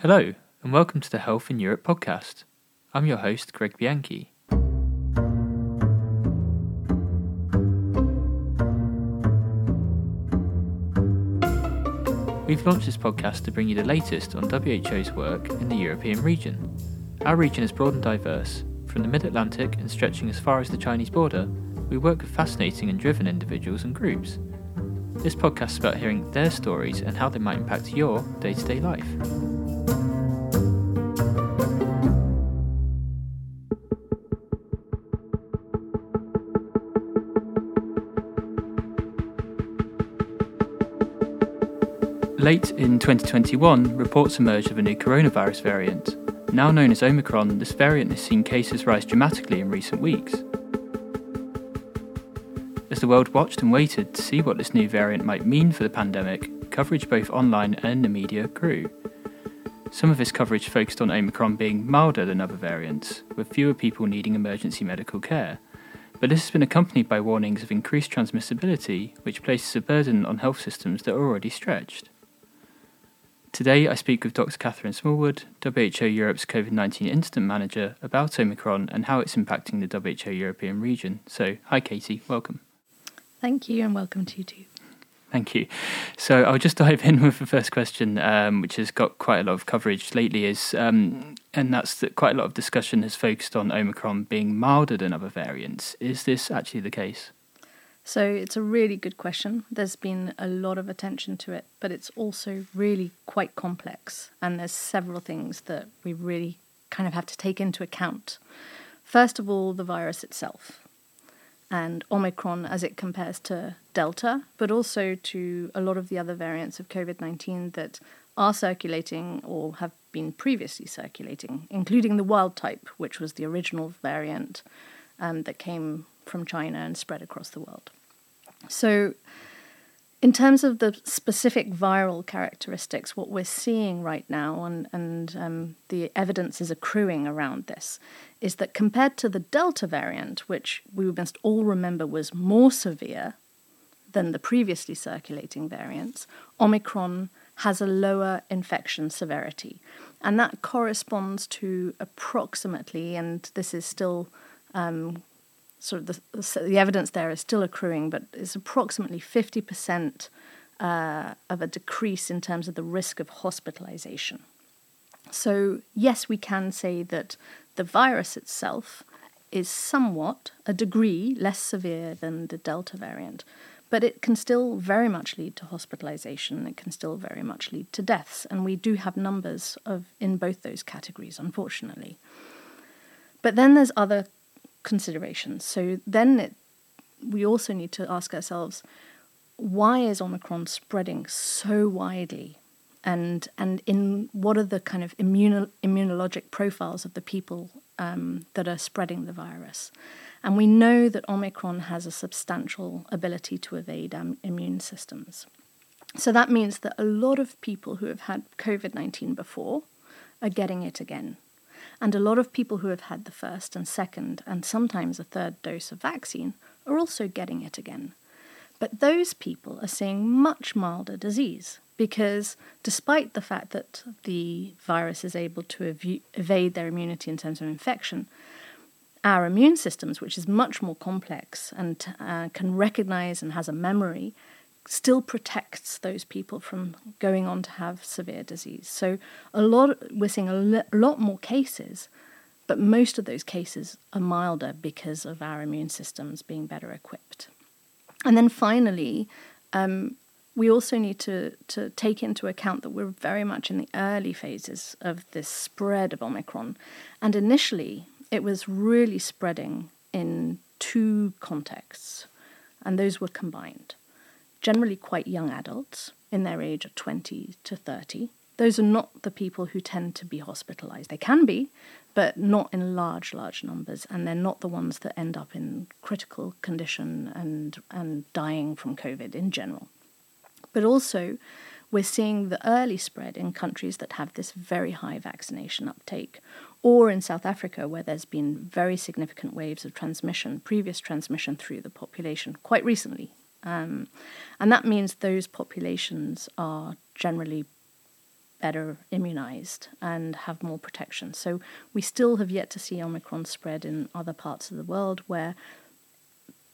Hello, and welcome to the Health in Europe podcast. I'm your host, Greg Bianchi. We've launched this podcast to bring you the latest on WHO's work in the European region. Our region is broad and diverse. From the mid Atlantic and stretching as far as the Chinese border, we work with fascinating and driven individuals and groups. This podcast is about hearing their stories and how they might impact your day to day life. Late in 2021, reports emerged of a new coronavirus variant. Now known as Omicron, this variant has seen cases rise dramatically in recent weeks. As the world watched and waited to see what this new variant might mean for the pandemic, coverage both online and in the media grew. Some of this coverage focused on Omicron being milder than other variants, with fewer people needing emergency medical care. But this has been accompanied by warnings of increased transmissibility, which places a burden on health systems that are already stretched. Today, I speak with Dr. Catherine Smallwood, WHO Europe's COVID 19 Incident Manager, about Omicron and how it's impacting the WHO European region. So, hi, Katie, welcome. Thank you, and welcome to you too. Thank you. So, I'll just dive in with the first question, um, which has got quite a lot of coverage lately, is um, and that's that quite a lot of discussion has focused on Omicron being milder than other variants. Is this actually the case? So it's a really good question. There's been a lot of attention to it, but it's also really quite complex. And there's several things that we really kind of have to take into account. First of all, the virus itself and Omicron as it compares to Delta, but also to a lot of the other variants of COVID 19 that are circulating or have been previously circulating, including the wild type, which was the original variant um, that came from China and spread across the world. So, in terms of the specific viral characteristics, what we're seeing right now, and, and um, the evidence is accruing around this, is that compared to the Delta variant, which we must all remember was more severe than the previously circulating variants, Omicron has a lower infection severity. And that corresponds to approximately, and this is still um, sort of the, the evidence there is still accruing, but it's approximately 50% uh, of a decrease in terms of the risk of hospitalization. So, yes, we can say that the virus itself is somewhat, a degree, less severe than the Delta variant, but it can still very much lead to hospitalization. It can still very much lead to deaths, and we do have numbers of in both those categories, unfortunately. But then there's other considerations. So then it, we also need to ask ourselves why is Omicron spreading so widely? And, and in what are the kind of immuno, immunologic profiles of the people um, that are spreading the virus? And we know that Omicron has a substantial ability to evade um, immune systems. So that means that a lot of people who have had COVID 19 before are getting it again. And a lot of people who have had the first and second and sometimes a third dose of vaccine are also getting it again. But those people are seeing much milder disease because, despite the fact that the virus is able to ev- evade their immunity in terms of infection, our immune systems, which is much more complex and uh, can recognize and has a memory, still protects those people from going on to have severe disease. So a lot we're seeing a lot more cases, but most of those cases are milder because of our immune systems being better equipped. And then finally, um, we also need to, to take into account that we're very much in the early phases of this spread of Omicron. And initially, it was really spreading in two contexts, and those were combined generally quite young adults in their age of 20 to 30. Those are not the people who tend to be hospitalized. They can be, but not in large, large numbers, and they're not the ones that end up in critical condition and, and dying from COVID in general. But also, we're seeing the early spread in countries that have this very high vaccination uptake, or in South Africa, where there's been very significant waves of transmission, previous transmission through the population quite recently, um, and that means those populations are generally better immunized and have more protection. So we still have yet to see Omicron spread in other parts of the world where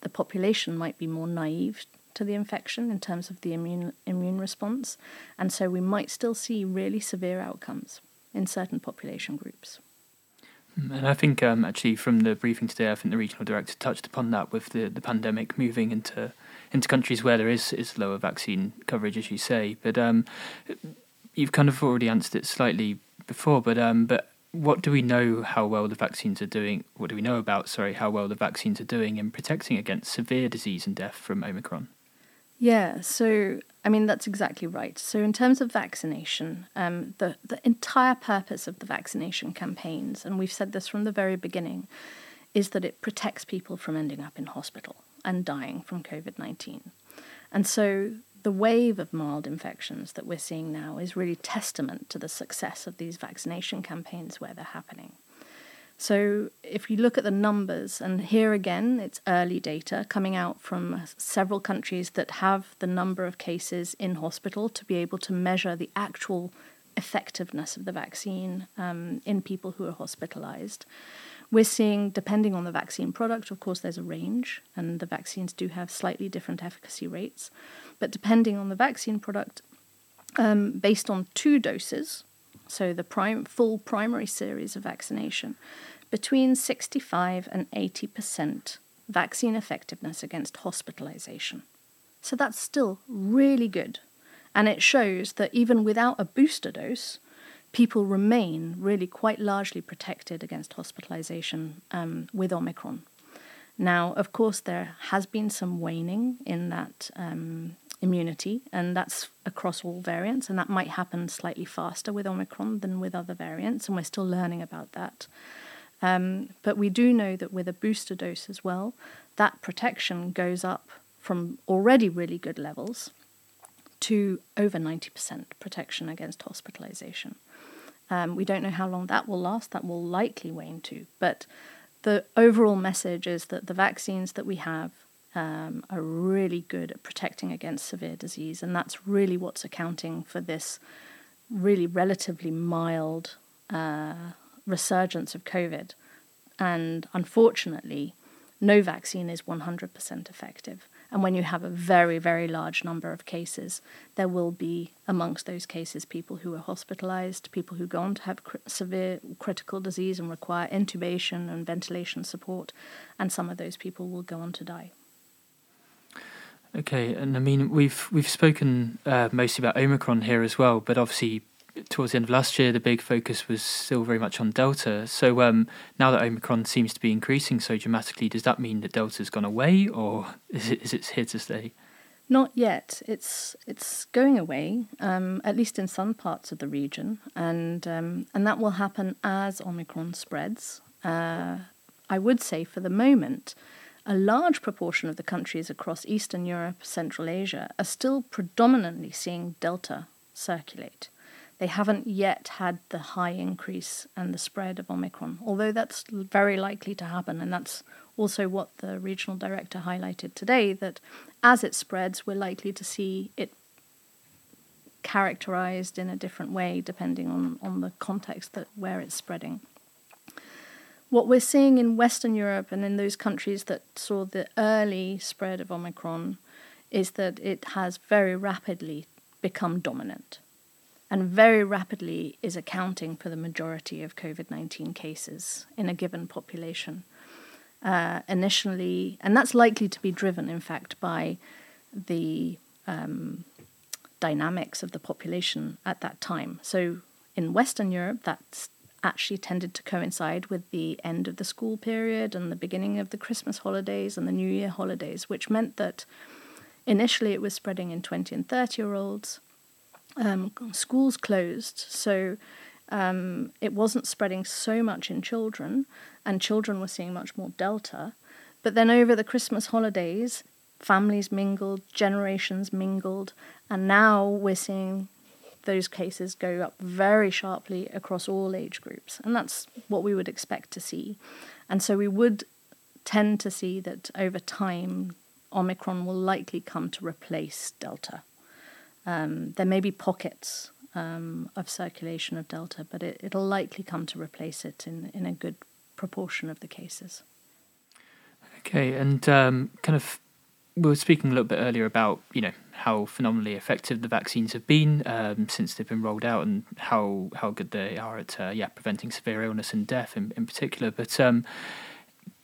the population might be more naive to the infection in terms of the immune immune response, and so we might still see really severe outcomes in certain population groups. And I think um, actually from the briefing today, I think the regional director touched upon that with the, the pandemic moving into into countries where there is is lower vaccine coverage, as you say. But um, you've kind of already answered it slightly before. But um, but what do we know how well the vaccines are doing? What do we know about sorry how well the vaccines are doing in protecting against severe disease and death from Omicron? Yeah, so I mean that's exactly right. So in terms of vaccination, um, the the entire purpose of the vaccination campaigns, and we've said this from the very beginning, is that it protects people from ending up in hospital and dying from COVID nineteen, and so the wave of mild infections that we're seeing now is really testament to the success of these vaccination campaigns where they're happening. So, if you look at the numbers, and here again, it's early data coming out from several countries that have the number of cases in hospital to be able to measure the actual effectiveness of the vaccine um, in people who are hospitalized. We're seeing, depending on the vaccine product, of course, there's a range, and the vaccines do have slightly different efficacy rates. But depending on the vaccine product, um, based on two doses, so the prime, full primary series of vaccination, between 65 and 80% vaccine effectiveness against hospitalization. So that's still really good. And it shows that even without a booster dose, people remain really quite largely protected against hospitalization um, with Omicron. Now, of course, there has been some waning in that um, immunity, and that's across all variants, and that might happen slightly faster with Omicron than with other variants, and we're still learning about that. Um, but we do know that with a booster dose as well, that protection goes up from already really good levels to over 90% protection against hospitalization. Um, we don't know how long that will last, that will likely wane too. But the overall message is that the vaccines that we have um, are really good at protecting against severe disease, and that's really what's accounting for this really relatively mild uh, resurgence of COVID. And unfortunately, no vaccine is 100% effective. And when you have a very, very large number of cases, there will be amongst those cases people who are hospitalized, people who go on to have cr- severe critical disease and require intubation and ventilation support, and some of those people will go on to die. Okay, and I mean we've we've spoken uh, mostly about Omicron here as well, but obviously towards the end of last year, the big focus was still very much on Delta. So um, now that Omicron seems to be increasing so dramatically, does that mean that Delta's gone away, or is it is it here to stay? Not yet. It's it's going away, um, at least in some parts of the region, and um, and that will happen as Omicron spreads. Uh, I would say for the moment, a large proportion of the countries across Eastern Europe, Central Asia are still predominantly seeing Delta circulate they haven't yet had the high increase and the spread of Omicron, although that's very likely to happen. And that's also what the regional director highlighted today that as it spreads, we're likely to see it characterized in a different way depending on, on the context that where it's spreading. What we're seeing in Western Europe and in those countries that saw the early spread of Omicron is that it has very rapidly become dominant and very rapidly is accounting for the majority of COVID 19 cases in a given population. Uh, initially, and that's likely to be driven, in fact, by the um, dynamics of the population at that time. So in Western Europe, that's actually tended to coincide with the end of the school period and the beginning of the Christmas holidays and the New Year holidays, which meant that initially it was spreading in 20 and 30 year olds um, schools closed, so um, it wasn't spreading so much in children, and children were seeing much more Delta. But then over the Christmas holidays, families mingled, generations mingled, and now we're seeing those cases go up very sharply across all age groups. And that's what we would expect to see. And so we would tend to see that over time, Omicron will likely come to replace Delta. Um, there may be pockets um, of circulation of Delta, but it, it'll likely come to replace it in, in a good proportion of the cases. Okay, and um, kind of we were speaking a little bit earlier about you know how phenomenally effective the vaccines have been um, since they've been rolled out and how how good they are at uh, yeah preventing severe illness and death in, in particular. But um,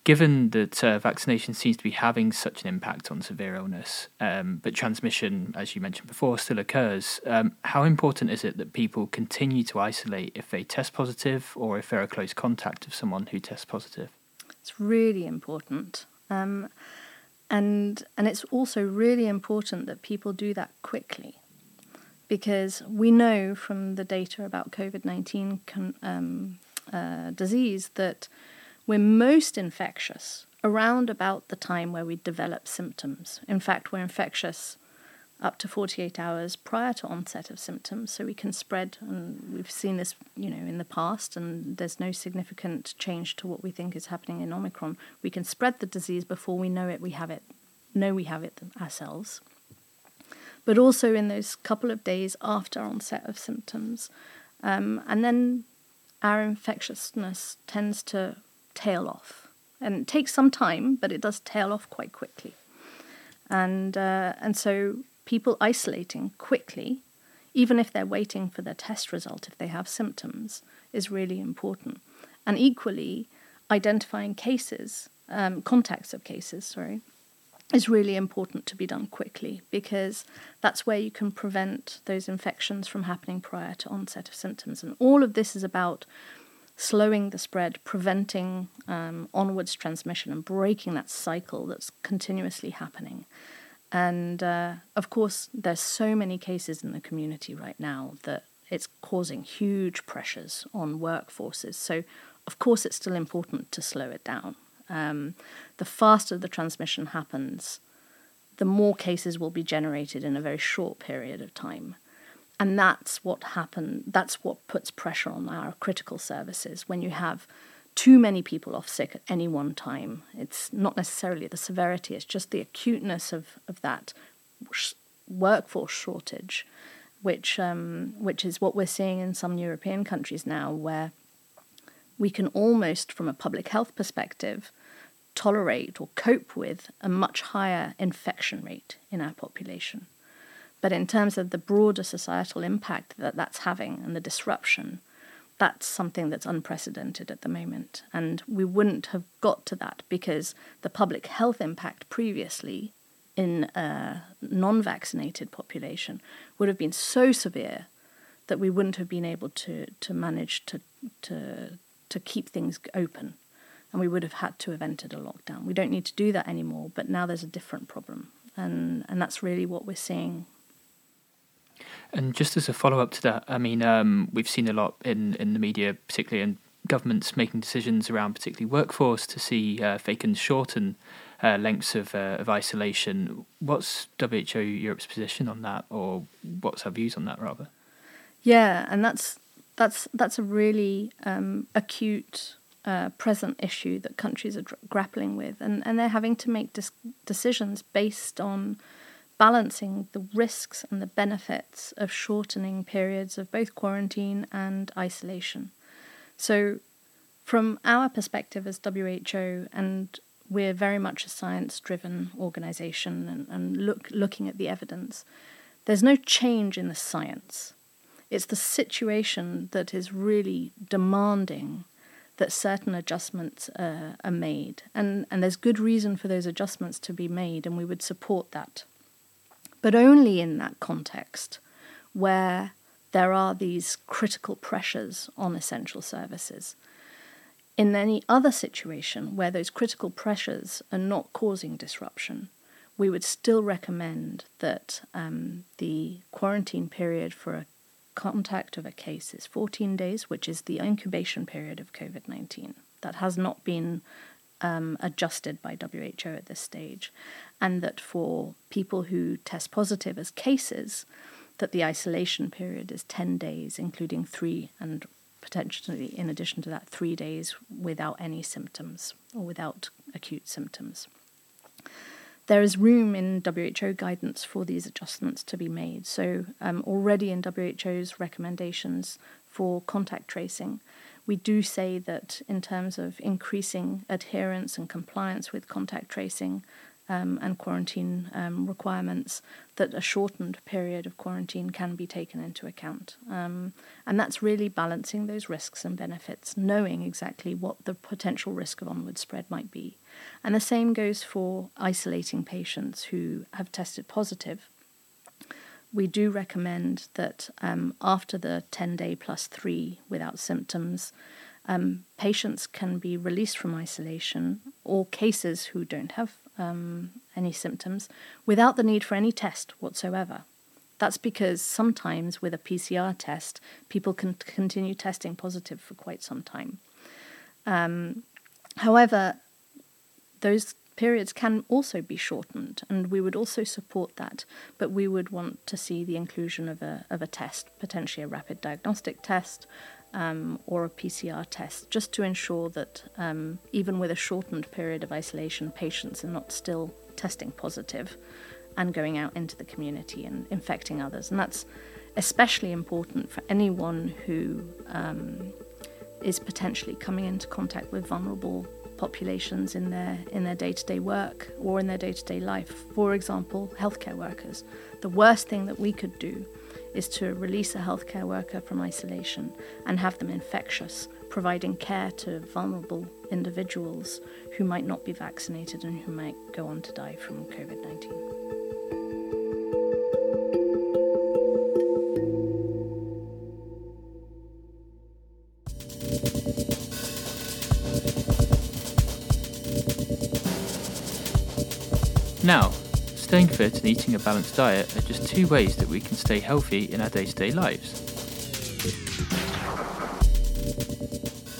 given that uh, vaccination seems to be having such an impact on severe illness, um, but transmission, as you mentioned before, still occurs, um, how important is it that people continue to isolate if they test positive or if they're a close contact of someone who tests positive? It's really important. Um, and and it's also really important that people do that quickly because we know from the data about COVID 19 con- um, uh, disease that we're most infectious around about the time where we develop symptoms. In fact, we're infectious up to 48 hours prior to onset of symptoms so we can spread and we've seen this you know in the past and there's no significant change to what we think is happening in omicron we can spread the disease before we know it we have it know we have it ourselves but also in those couple of days after onset of symptoms um, and then our infectiousness tends to tail off and it takes some time but it does tail off quite quickly and uh, and so people isolating quickly, even if they're waiting for their test result if they have symptoms, is really important. And equally, identifying cases, um, contacts of cases, sorry, is really important to be done quickly because that's where you can prevent those infections from happening prior to onset of symptoms. And all of this is about slowing the spread, preventing um, onwards transmission, and breaking that cycle that's continuously happening. And uh, of course, there's so many cases in the community right now that it's causing huge pressures on workforces. So, of course, it's still important to slow it down. Um, the faster the transmission happens, the more cases will be generated in a very short period of time. And that's what happen. That's what puts pressure on our critical services when you have too many people off sick at any one time. It's not necessarily the severity, it's just the acuteness of, of that sh- workforce shortage, which, um, which is what we're seeing in some European countries now, where we can almost, from a public health perspective, tolerate or cope with a much higher infection rate in our population. But in terms of the broader societal impact that that's having and the disruption, that's something that's unprecedented at the moment. And we wouldn't have got to that because the public health impact previously in a non vaccinated population would have been so severe that we wouldn't have been able to, to manage to, to, to keep things open. And we would have had to have entered a lockdown. We don't need to do that anymore, but now there's a different problem. And, and that's really what we're seeing and just as a follow up to that, I mean, um, we've seen a lot in, in the media, particularly in governments making decisions around particularly workforce to see uh, if they can shorten uh, lengths of, uh, of isolation. What's WHO Europe's position on that, or what's our views on that, rather? Yeah, and that's that's that's a really um, acute uh, present issue that countries are dr- grappling with, and, and they're having to make dis- decisions based on balancing the risks and the benefits of shortening periods of both quarantine and isolation. So, from our perspective as WHO, and we're very much a science driven organization and, and look, looking at the evidence, there's no change in the science. It's the situation that is really demanding that certain adjustments uh, are made. And, and there's good reason for those adjustments to be made, and we would support that but only in that context where there are these critical pressures on essential services. In any other situation where those critical pressures are not causing disruption, we would still recommend that um, the quarantine period for a contact of a case is 14 days, which is the incubation period of COVID 19. That has not been um, adjusted by WHO at this stage, and that for people who test positive as cases, that the isolation period is 10 days, including three and potentially, in addition to that, three days without any symptoms or without acute symptoms. there is room in WHO guidance for these adjustments to be made. So, um, already in WHO's recommendations for contact tracing, we do say that in terms of increasing adherence and compliance with contact tracing um, and quarantine um, requirements, that a shortened period of quarantine can be taken into account. Um, and that's really balancing those risks and benefits, knowing exactly what the potential risk of onward spread might be. And the same goes for isolating patients who have tested positive. We do recommend that um, after the 10 day plus three without symptoms, um, patients can be released from isolation, or cases who don't have um, any symptoms, without the need for any test whatsoever. That's because sometimes with a PCR test, people can continue testing positive for quite some time. Um, however, those periods can also be shortened, and we would also support that. But we would want to see the inclusion of a of a test, potentially a rapid diagnostic test um, or a PCR test, just to ensure that um, even with a shortened period of isolation, patients are not still testing positive and going out into the community and infecting others. And that's especially important for anyone who um, is potentially coming into contact with vulnerable populations in their in their day-to-day work or in their day-to-day life. For example, healthcare workers. The worst thing that we could do is to release a healthcare worker from isolation and have them infectious, providing care to vulnerable individuals who might not be vaccinated and who might go on to die from COVID-19. Now, staying fit and eating a balanced diet are just two ways that we can stay healthy in our day to day lives.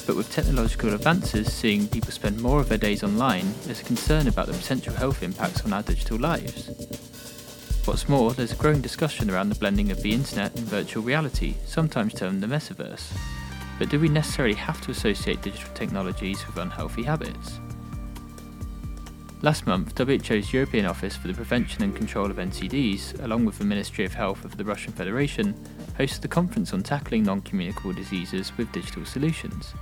But with technological advances seeing people spend more of their days online, there's a concern about the potential health impacts on our digital lives. What's more, there's a growing discussion around the blending of the internet and virtual reality, sometimes termed the metaverse. But do we necessarily have to associate digital technologies with unhealthy habits? Last month, WHO's European Office for the Prevention and Control of NCDs, along with the Ministry of Health of the Russian Federation, hosted a conference on tackling non communicable diseases with digital solutions.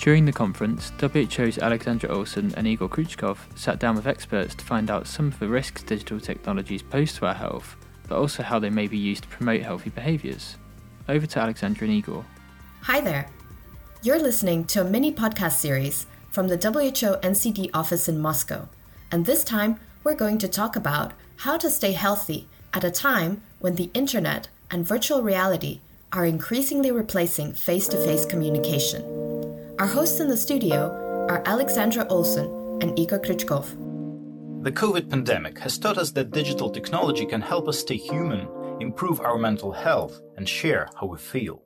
During the conference, WHO's Alexandra Olson and Igor Krychkov sat down with experts to find out some of the risks digital technologies pose to our health, but also how they may be used to promote healthy behaviours. Over to Alexandra and Igor. Hi there. You're listening to a mini podcast series from the WHO NCD office in Moscow, and this time we're going to talk about how to stay healthy at a time when the internet and virtual reality are increasingly replacing face to face communication. Our hosts in the studio are Alexandra Olson and Igor Krychkov. The COVID pandemic has taught us that digital technology can help us stay human, improve our mental health, and share how we feel.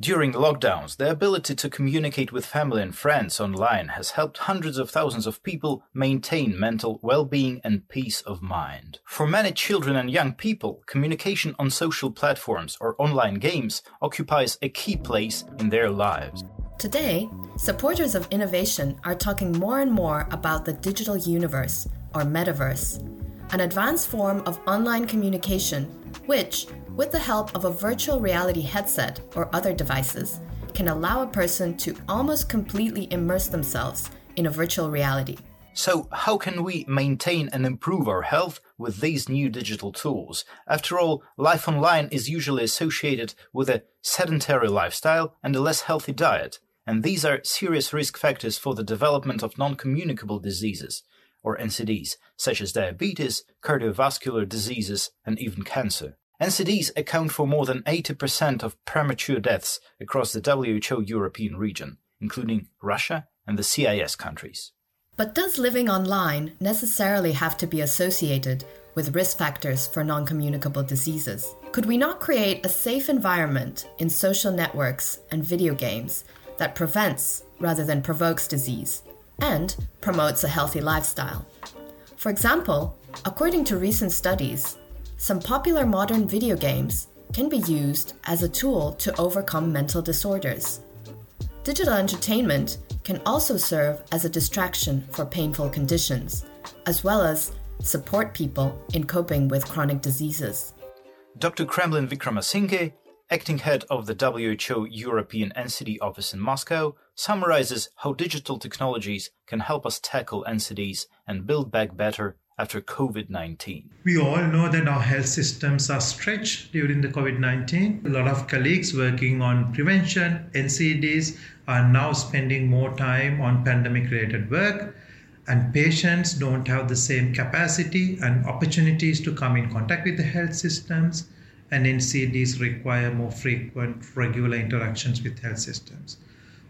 During lockdowns, the ability to communicate with family and friends online has helped hundreds of thousands of people maintain mental well-being and peace of mind. For many children and young people, communication on social platforms or online games occupies a key place in their lives. Today, supporters of innovation are talking more and more about the digital universe, or metaverse, an advanced form of online communication which, with the help of a virtual reality headset or other devices, can allow a person to almost completely immerse themselves in a virtual reality. So, how can we maintain and improve our health with these new digital tools? After all, life online is usually associated with a sedentary lifestyle and a less healthy diet, and these are serious risk factors for the development of non communicable diseases, or NCDs, such as diabetes, cardiovascular diseases, and even cancer. NCDs account for more than 80% of premature deaths across the WHO European region, including Russia and the CIS countries. But does living online necessarily have to be associated with risk factors for non communicable diseases? Could we not create a safe environment in social networks and video games that prevents rather than provokes disease and promotes a healthy lifestyle? For example, according to recent studies, some popular modern video games can be used as a tool to overcome mental disorders. Digital entertainment can also serve as a distraction for painful conditions, as well as support people in coping with chronic diseases. Dr. Kremlin Wickramasinghe, acting head of the WHO European NCD office in Moscow, summarizes how digital technologies can help us tackle NCDs and build back better after COVID 19? We all know that our health systems are stretched during the COVID 19. A lot of colleagues working on prevention, NCDs, are now spending more time on pandemic related work. And patients don't have the same capacity and opportunities to come in contact with the health systems. And NCDs require more frequent, regular interactions with health systems.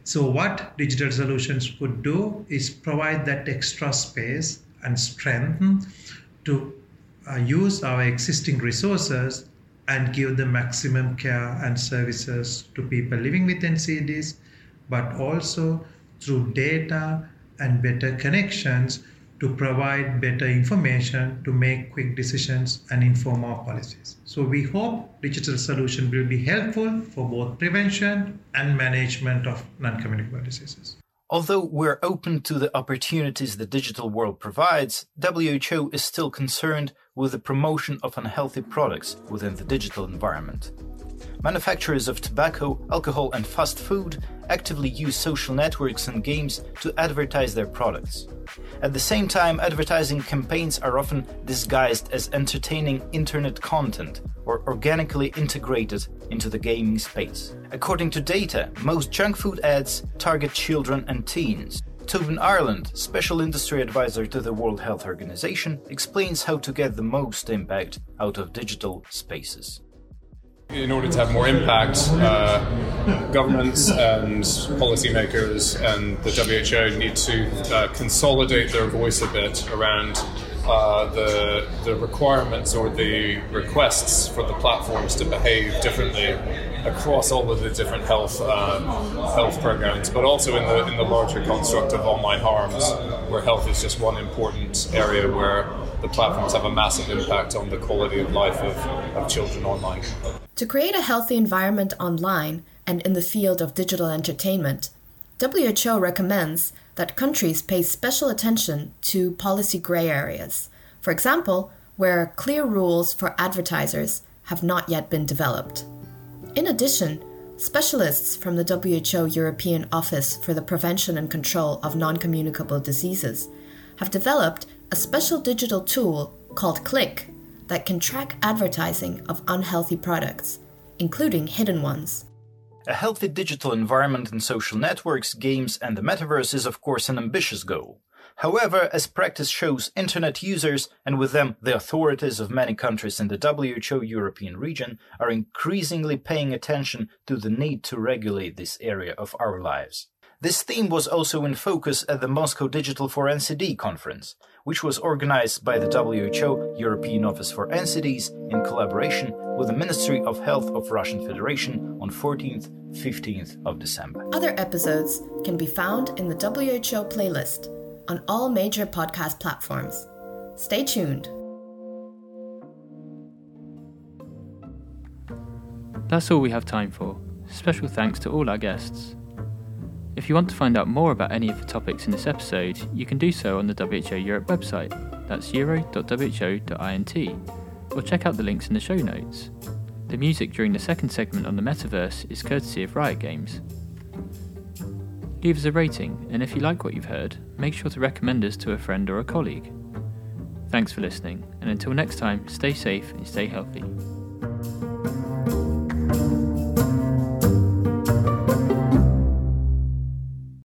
So, what digital solutions could do is provide that extra space and strengthen to uh, use our existing resources and give the maximum care and services to people living with NCDs, but also through data and better connections to provide better information to make quick decisions and inform our policies. So we hope digital solution will be helpful for both prevention and management of non-communicable diseases. Although we're open to the opportunities the digital world provides, WHO is still concerned with the promotion of unhealthy products within the digital environment. Manufacturers of tobacco, alcohol, and fast food actively use social networks and games to advertise their products. At the same time, advertising campaigns are often disguised as entertaining internet content or organically integrated into the gaming space. According to data, most junk food ads target children and teens. Tobin Ireland, Special Industry Advisor to the World Health Organization, explains how to get the most impact out of digital spaces. In order to have more impact, uh, governments and policymakers and the WHO need to uh, consolidate their voice a bit around uh, the the requirements or the requests for the platforms to behave differently across all of the different health uh, health programs, but also in the in the larger construct of online harms, where health is just one important area where the platforms have a massive impact on the quality of life of, of children online. To create a healthy environment online and in the field of digital entertainment, WHO recommends that countries pay special attention to policy gray areas. For example, where clear rules for advertisers have not yet been developed. In addition, specialists from the WHO European Office for the Prevention and Control of Non Communicable Diseases have developed a special digital tool called Click that can track advertising of unhealthy products, including hidden ones. A healthy digital environment in social networks, games, and the metaverse is, of course, an ambitious goal. However, as practice shows, internet users, and with them the authorities of many countries in the WHO European region, are increasingly paying attention to the need to regulate this area of our lives. This theme was also in focus at the Moscow Digital for NCD conference, which was organized by the WHO European Office for NCDs in collaboration with the Ministry of Health of Russian Federation on 14th 15th of December. Other episodes can be found in the WHO playlist on all major podcast platforms. Stay tuned. That's all we have time for. Special thanks to all our guests. If you want to find out more about any of the topics in this episode, you can do so on the WHO Europe website, that's euro.who.int, or check out the links in the show notes. The music during the second segment on the metaverse is courtesy of Riot Games. Leave us a rating, and if you like what you've heard, make sure to recommend us to a friend or a colleague. Thanks for listening, and until next time, stay safe and stay healthy.